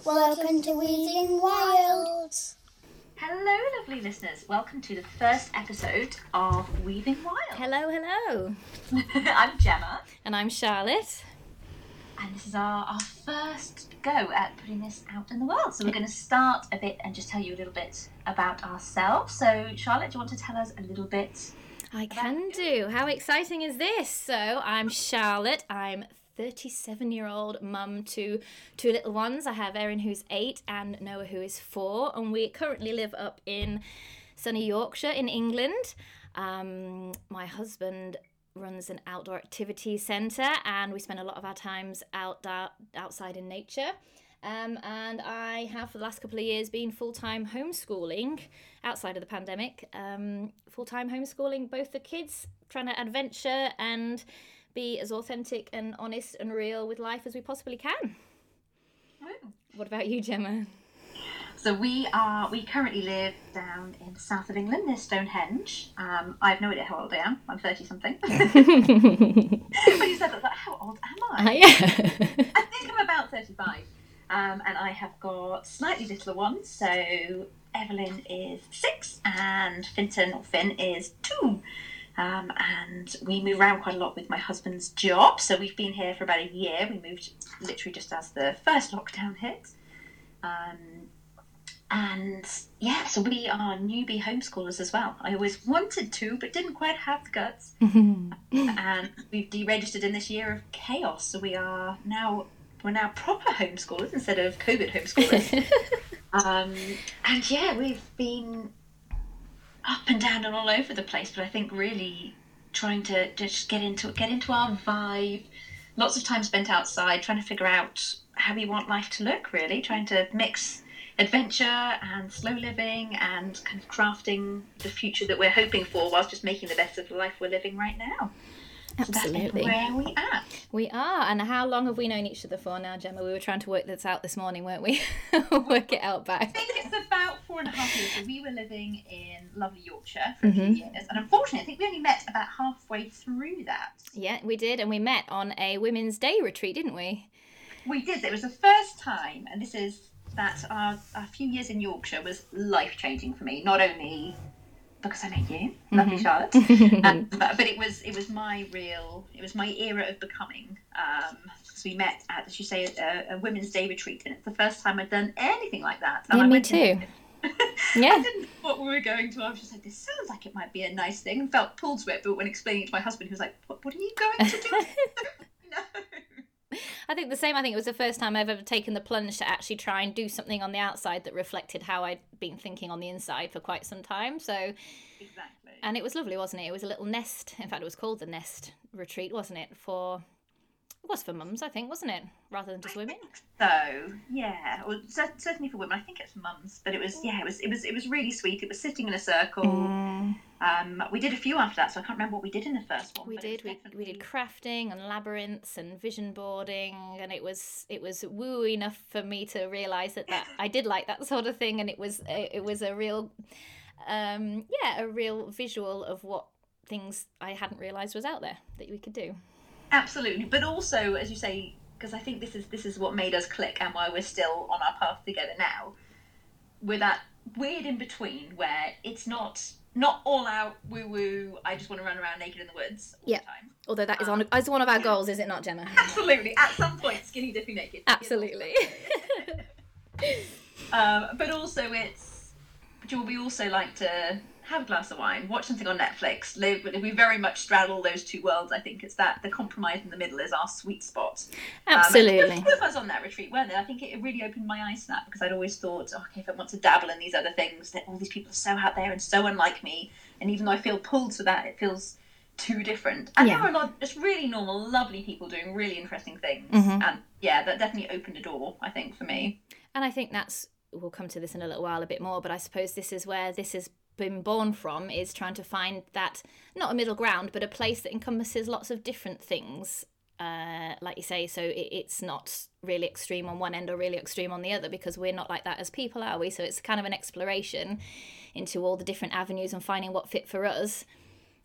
Welcome to Weaving Wild. Hello, lovely listeners. Welcome to the first episode of Weaving Wild. Hello, hello. I'm Gemma, And I'm Charlotte. and this is our, our first go at putting this out in the world. So, we're going to start a bit and just tell you a little bit about ourselves. So, Charlotte, do you want to tell us a little bit? I can do. How exciting is this? So, I'm Charlotte. I'm 37 year old mum to two little ones. I have Erin, who's eight, and Noah, who is four. And we currently live up in sunny Yorkshire in England. Um, my husband runs an outdoor activity centre, and we spend a lot of our times out, out outside in nature. Um, and I have for the last couple of years been full time homeschooling outside of the pandemic. Um, full time homeschooling both the kids, trying to adventure and be as authentic and honest and real with life as we possibly can. What about you, Gemma? So we are we currently live down in the south of England near Stonehenge. Um, I have no idea how old I am. I'm thirty something. when you said that, like, how old am I? Ah, yeah. I think I'm about 35. Um, and I have got slightly littler ones. So Evelyn is six and Finton or Finn is two. Um, and we move around quite a lot with my husband's job. So we've been here for about a year. We moved literally just as the first lockdown hit. Um, and yeah, so we are newbie homeschoolers as well. I always wanted to, but didn't quite have the guts and we've deregistered in this year of chaos. So we are now we're now proper homeschoolers instead of COVID homeschoolers. um, and yeah, we've been up and down and all over the place, but I think really trying to just get into get into our vibe. Lots of time spent outside trying to figure out how we want life to look. Really trying to mix adventure and slow living and kind of crafting the future that we're hoping for whilst just making the best of the life we're living right now. Absolutely. where we at. We are. And how long have we known each other for now, Gemma? We were trying to work this out this morning, weren't we? work it out back. I think it's about four and a half years. So we were living in lovely Yorkshire for a few mm-hmm. years, and unfortunately, I think we only met about halfway through that. Yeah, we did. And we met on a Women's Day retreat, didn't we? We did. It was the first time, and this is that our, our few years in Yorkshire was life changing for me. Not only because I met you, lovely Charlotte, um, but, but it was it was my real it was my era of becoming. Um, because we met at, as you say, a, a Women's Day retreat, and it's the first time I'd done anything like that. And Yeah, I me too. I Yeah. didn't know what we were going to. I was just like, this sounds like it might be a nice thing, and felt pulled to it. But when explaining it to my husband, he was like, what, what are you going to do? I think the same. I think it was the first time I've ever taken the plunge to actually try and do something on the outside that reflected how I'd been thinking on the inside for quite some time. So, Exactly. and it was lovely, wasn't it? It was a little nest. In fact, it was called the Nest Retreat, wasn't it? For was for mums, I think, wasn't it? Rather than just women. So yeah, well, cer- certainly for women, I think it's mums, but it was yeah, it was it was it was really sweet. It was sitting in a circle. Mm. Um, we did a few after that, so I can't remember what we did in the first one. We did. We, we did crafting and labyrinths and vision boarding, and it was it was woo enough for me to realize that, that I did like that sort of thing, and it was a, it was a real, um, yeah, a real visual of what things I hadn't realized was out there that we could do. Absolutely, but also as you say, because I think this is this is what made us click and why we're still on our path together now. We're that weird in between where it's not not all out woo woo. I just want to run around naked in the woods all Yeah. the time. Although that is on is one of our goals, is it not, Gemma? Absolutely, at some point, skinny dipping naked. Absolutely. Um, but also, it's do we also like to have a glass of wine, watch something on Netflix, live. But we very much straddle those two worlds. I think it's that the compromise in the middle is our sweet spot. Um, Absolutely. a of us on that retreat, weren't there? I think it really opened my eyes to that because I'd always thought, oh, okay, if I want to dabble in these other things, that all these people are so out there and so unlike me, and even though I feel pulled to that, it feels too different. And Yeah. there are a lot of just really normal, lovely people doing really interesting things, Mhm. and yeah, that definitely opened a door. I think for me. And I think that's we'll come to this in a little while a bit more, but I suppose this is where this has been born from is trying to find that not a middle ground, but a place that encompasses lots of different things. Uh, like you say, so it, it's not really extreme on one end or really extreme on the other because we're not like that as people, are we? So it's kind of an exploration into all the different avenues and finding what fit for us.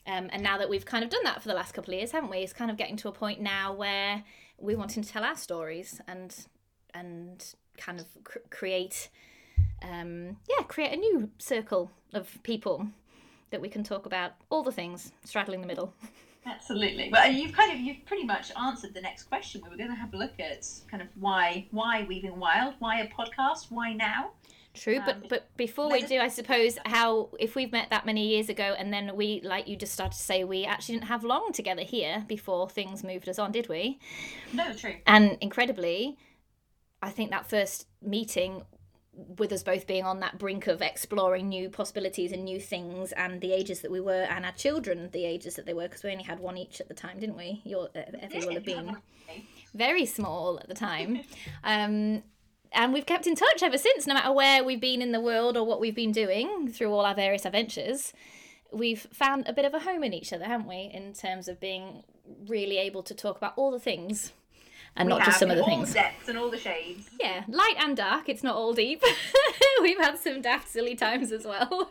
Um, and now that we've kind of done that for the last couple of years, haven't we? It's kind of getting to a point now where we're wanting to tell our stories and and kind of cr- create um, yeah create a new circle of people that we can talk about all the things straddling the middle. Absolutely. Well, you've kind of you've pretty much answered the next question. We were going to have a look at kind of why why Weaving Wild, why a podcast, why now. True, Um, but but before we do, I suppose how if we've met that many years ago, and then we, like you just started to say, we actually didn't have long together here before things moved us on, did we? No, true. And incredibly, I think that first meeting with us both being on that brink of exploring new possibilities and new things and the ages that we were and our children the ages that they were because we only had one each at the time didn't we? Your uh, Effie will have been very small at the time. Um, and we've kept in touch ever since no matter where we've been in the world or what we've been doing through all our various adventures. We've found a bit of a home in each other haven't we in terms of being really able to talk about all the things and not just some of the things depths and all the shades. yeah, light and dark. It's not all deep. We've had some daft, silly times as well.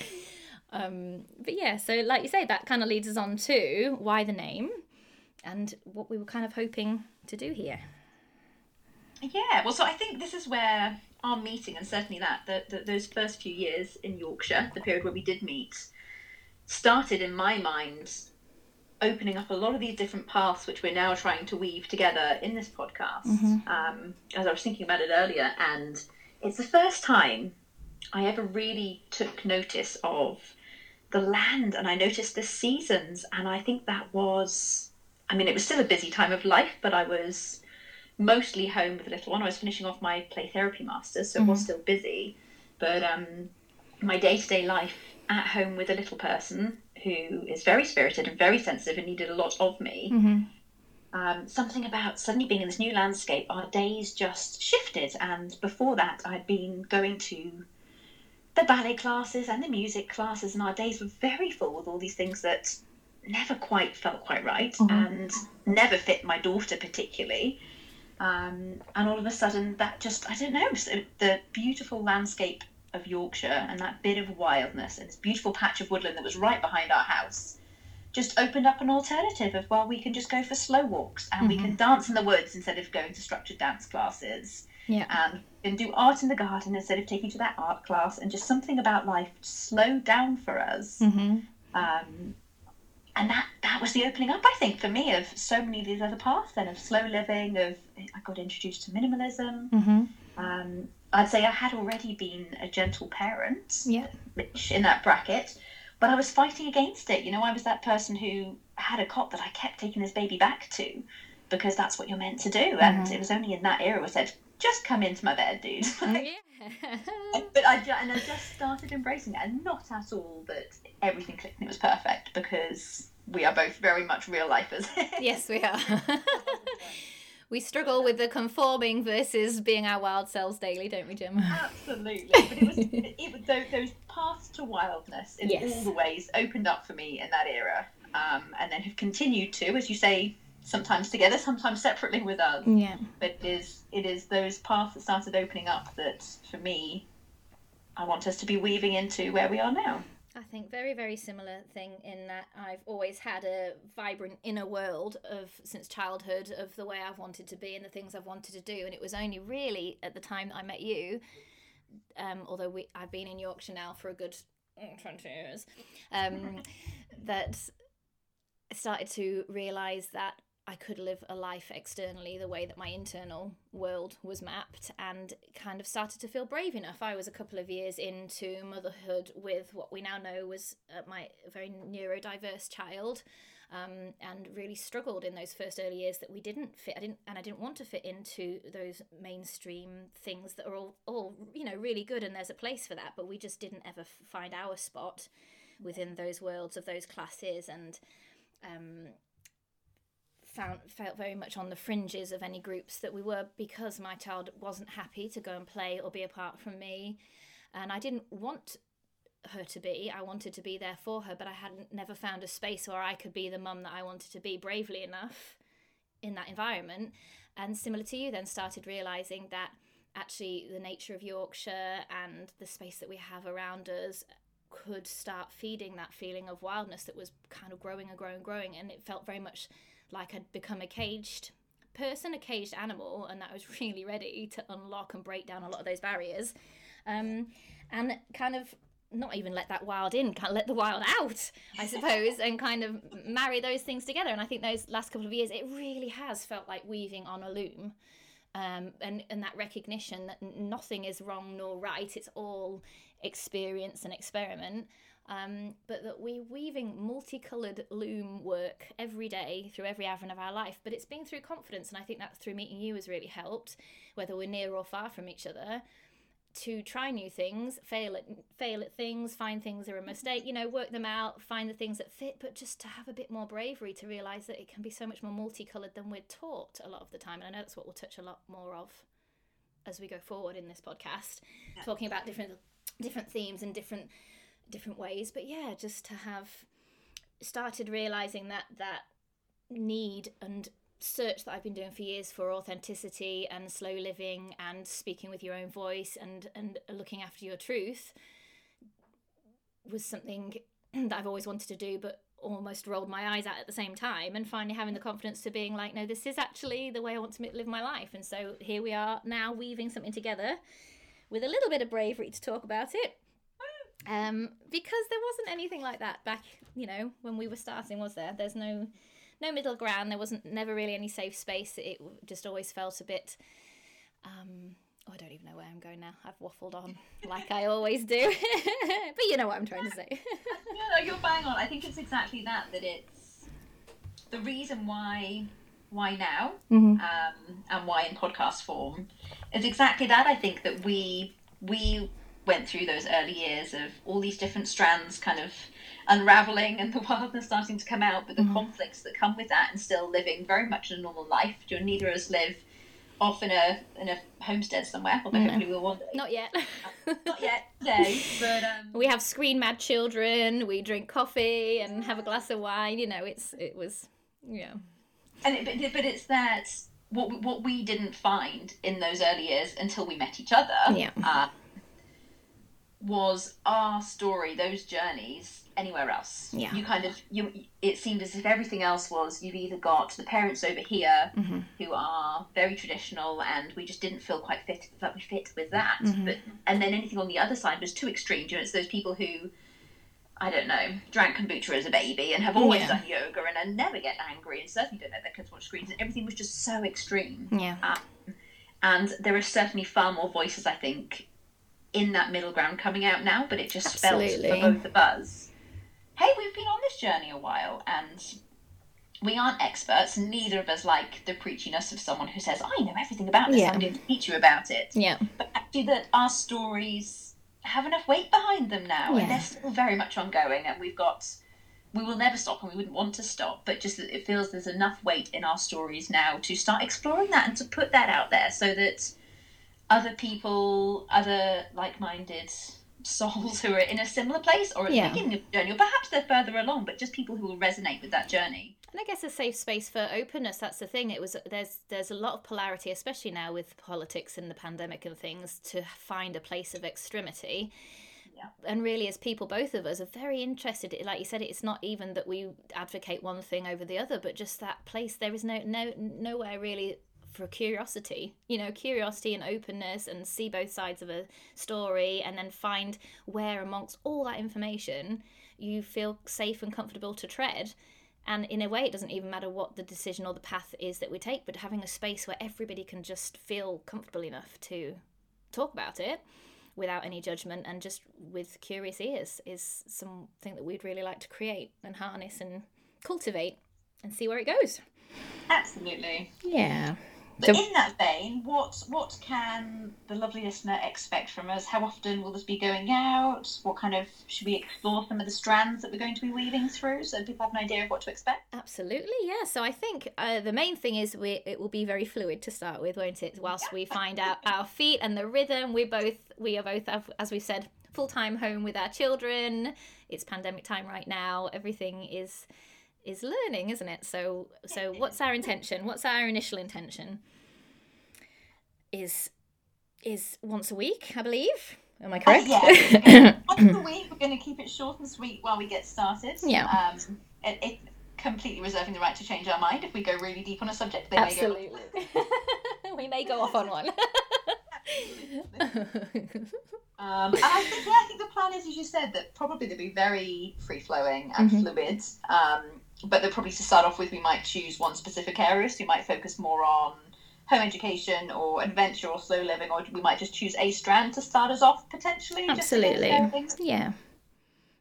um, but yeah, so like you say, that kind of leads us on to why the name and what we were kind of hoping to do here. Yeah, well, so I think this is where our meeting, and certainly that, the, the, those first few years in Yorkshire, the period where we did meet, started in my mind opening up a lot of these different paths which we're now trying to weave together in this podcast. Um, as I was thinking about it earlier, and it's the first time I ever really took notice of the land and I noticed the seasons, and I think that was, I mean, it was still a busy time of life, but I was mostly home with the little one. I was finishing off my play therapy masters, so it was still busy. But um, my day to day life at home with a little person who is very spirited and very sensitive and needed a lot of me. Um, something about suddenly being in this new landscape, our days just shifted. And before that, I'd been going to the ballet classes and the music classes, and our days were very full with all these things that never quite felt quite right and never fit my daughter particularly. Um, and all of a sudden, that just, I don't know, the beautiful landscape of Yorkshire and that bit of wildness and this beautiful patch of woodland that was right behind our house just opened up an alternative of, well, we can just go for slow walks and we can dance in the woods instead of going to structured dance classes Yeah. and we can do art in the garden instead of taking to that art class and just something about life slowed down for us. Mm-hmm. Um, and that that was the opening up, I think, for me of so many of these other paths. Then of slow living, of I got introduced to minimalism. Mm-hmm. Um, I'd say I had already been a gentle parent, Yeah. which in that bracket, but I was fighting against it. You know, I was that person who had a cop that I kept taking this baby back to because that's what you're meant to do. And mm-hmm. it was only in that era I said, just come into my bed, dude. Mm, yeah. but I and I just started embracing it, and not at all that everything clicked and it was perfect because we are both very much real lifers. yes, we are. we struggle with the conforming versus being our wild selves daily, don't we, Gem? Absolutely, but it was it, was those, those paths to wildness in Yes. all the ways opened up for me in that era, um, and then have continued to, as you say, sometimes together, sometimes separately with us. Yeah. But it is it is those paths that started opening up that, for me, I want us to be weaving into where we are now. I think very, very similar thing in that I've always had a vibrant inner world of since childhood of the way I've wanted to be and the things I've wanted to do. And it was only really at the time that I met you, um, although we I've been in Yorkshire now for a good mm, twenty years, um, that I started to realise that I could live a life externally the way that my internal world was mapped and kind of started to feel brave enough. I was a couple of years into motherhood with what we now know was uh, my very neurodiverse child. Um, and really struggled in those first early years that we didn't fit. I didn't, and I didn't want to fit into those mainstream things that are all, all you know, really good, and there's a place for that. But we just didn't ever find our spot within those worlds of those classes, and um, found felt very much on the fringes of any groups that we were because my child wasn't happy to go and play or be apart from me. And I didn't want her to be I wanted to be there for her but I hadn't never found a space where I could be the mum that I wanted to be bravely enough in that environment. And similar to you then started realizing that actually the nature of Yorkshire and the space that we have around us could start feeding that feeling of wildness that was kind of growing and growing and growing. And it felt very much like I'd become a caged person, a caged animal, and that I was really ready to unlock and break down a lot of those barriers, um, and kind of not even let that wild in, kind of let the wild out, I suppose, and kind of marry those things together. And I think those last couple of years, it really has felt like weaving on a loom. Um, and, and that recognition that nothing is wrong nor right, it's all experience and experiment. Um, but that we're weaving multicolored loom work every day through every avenue of our life. But it's been through confidence, and I think that through meeting you has really helped, whether we're near or far from each other, to try new things, fail at fail at things, find things that are a mistake, you know, work them out, find the things that fit, but just to have a bit more bravery to realize that it can be so much more multicolored than we're taught a lot of the time. And I know that's what we'll touch a lot more of as we go forward in this podcast, yeah. talking about different different themes and different different ways. But yeah, just to have started realizing that that need and search that I've been doing for years for authenticity and slow living and speaking with your own voice and and looking after your truth was something that I've always wanted to do but almost rolled my eyes at at the same time and finally having the confidence to being like no this is actually the way I want to live my life and so here we are now weaving something together with a little bit of bravery to talk about it um, because there wasn't anything like that back, you know, when we were starting, was there? There's no no middle ground. There wasn't never really any safe space. It just always felt a bit. Um, oh, I don't even know where I'm going now. I've waffled on like I always do, but you know what I'm trying to say. no, no, you're bang on. I think it's exactly that. That it's the reason why why now mm-hmm. um, and why in podcast form is exactly that. I think that we we went through those early years of all these different strands kind of unraveling and the wildness starting to come out, but the mm-hmm. conflicts that come with that, and still living very much in a normal life. Do you know neither of us live off in a in a homestead somewhere, although no. hopefully we'll one day. Not yet. Not yet today, but um... we have screen mad children. We drink coffee and have a glass of wine. You know, it's it was yeah. And it, but, but it's that what what we didn't find in those early years until we met each other. Yeah. Uh, was our story, those journeys, anywhere else. Yeah. You kind of you. It seemed as if everything else was you've either got the parents over here mm-hmm. who are very traditional, and we just didn't feel quite fit that we fit with that. Mm-hmm. But and then anything on the other side was too extreme. You know, it's those people who. I don't know, drank kombucha as a baby and have always yeah. done yoga and, never get angry and certainly don't let their kids watch screens and everything was just so extreme. Yeah. Um, and there are certainly far more voices, I think, in that middle ground coming out now, but it just Absolutely. felt for both of us. Hey, we've been on this journey a while, and we aren't experts. Neither of us like the preachiness of someone who says, "I know everything about this. Yeah. I'm going to teach you about it." Yeah. But actually, that our stories have enough weight behind them now, yeah. and they're still very much ongoing. And we've got, we will never stop, and we wouldn't want to stop. But just that it feels there's enough weight in our stories now to start exploring that and to put that out there, so that other people, other like-minded souls who are in a similar place or at yeah. the beginning of the journey, or perhaps they're further along, but just people who will resonate with that journey. And I guess a safe space for openness. That's the thing. It was there's there's a lot of polarity, especially now with politics and the pandemic and things, to find a place of extremity. Yeah. And really, as people, both of us are very interested. Like you said, it's not even that we advocate one thing over the other, but just that place. There is no no nowhere really for curiosity you know curiosity and openness and see both sides of a story and then find where amongst all that information you feel safe and comfortable to tread. And in a way it doesn't even matter what the decision or the path is that we take but having a space where everybody can just feel comfortable enough to talk about it without any judgment and just with curious ears is something that we'd really like to create and harness and cultivate and see where it goes. Absolutely. Yeah but in that vein, what what can the lovely listener expect from us? How often will this be going out? What kind of should we explore some of the strands that we're going to be weaving through, so people have an idea of what to expect? Absolutely, yeah. So I think uh, the main thing is we it will be very fluid to start with, won't it? Whilst we find out our feet and the rhythm, we both we are both as we said full time home with our children. It's pandemic time right now. Everything is is learning, isn't it? So so what's our intention? What's our initial intention? Is is once a week, I believe. Am I correct? Uh, yeah. once a week. We're going to keep it short and sweet while we get started. Yeah. Um, it, it completely reserving the right to change our mind if we go really deep on a subject. They may go, Absolutely. we may go off on one. Um, and I think, yeah, I think the plan is, as you said, that probably they'll be very free flowing and Mhm. fluid. Um, but they'll probably to start off with, we might choose one specific area. So we might focus more on home education or adventure or slow living, or we might just choose a strand to start us off potentially. just to get Absolutely. Yeah.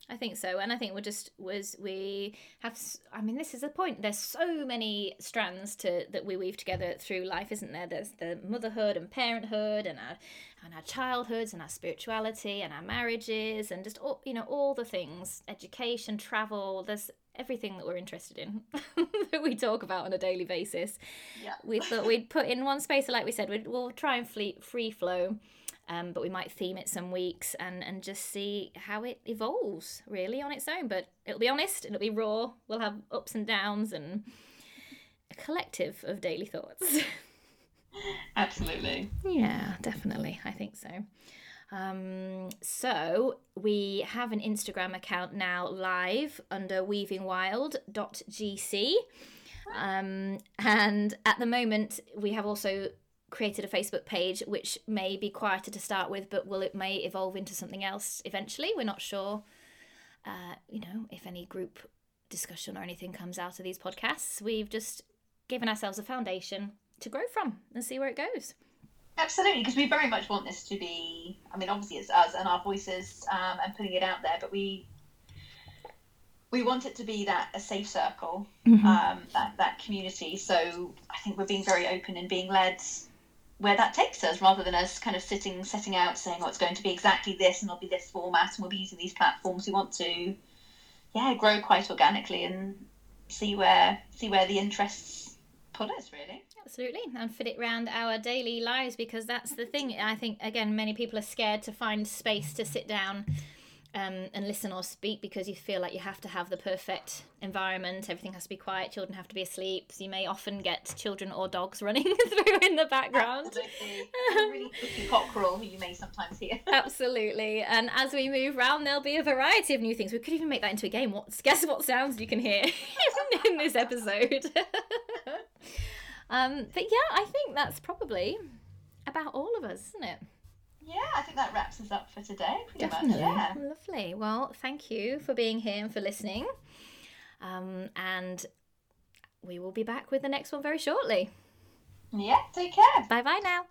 I think so, and I think we're just was we have. I mean, this is the point. There's so many strands to that we weave together through life, isn't there? There's the motherhood and parenthood, and our and our childhoods, and our spirituality, and our marriages, and just all you know all the things, education, travel. There's everything that we're interested in that we talk about on a daily basis. Yeah. We thought we'd put in one space, like we said, we'd, we'll try and free free flow um, but we might theme it some weeks and and just see how it evolves really on its own but it'll be honest it'll be raw we'll have ups and downs and a collective of daily thoughts Absolutely. yeah definitely i think so um, so we have an instagram account now live under weavingwild.gc um, and at the moment we have also created a Facebook page, which may be quieter to start with, but will it may evolve into something else eventually. We're not sure. Uh, you know, if any group discussion or anything comes out of these podcasts, we've just given ourselves a foundation to grow from and see where it goes. Absolutely, because we very much want this to be. I mean, obviously it's us and our voices um, and putting it out there, but we we want it to be that a safe circle, um, that that community. So I think we're being very open and being led where that takes us, rather than us kind of sitting setting out saying, "Oh, it's going to be exactly this, and it'll be this format, and we'll be using these platforms." We want to, yeah, grow quite organically and see where see where the interests put us. Really. Absolutely, and fit it around our daily lives because that's the thing. I think again, many people are scared to find space to sit down um, and listen or speak because you feel like you have to have the perfect environment. Everything has to be quiet. Children have to be asleep. So you may often get children or dogs running through in the background. Absolutely. A really cockerel who you may sometimes hear. Absolutely. And as we move round, there'll be a variety of new things. We could even make that into a game. What guess what sounds you can hear in this episode. Um, but yeah, I think that's probably about all of us, isn't it? Yeah, I think that wraps us up for today. Pretty Definitely. much. Yeah. Lovely. Well, thank you for being here and for listening. Um, and we will be back with the next one very shortly. Yeah. Take care. Bye bye now.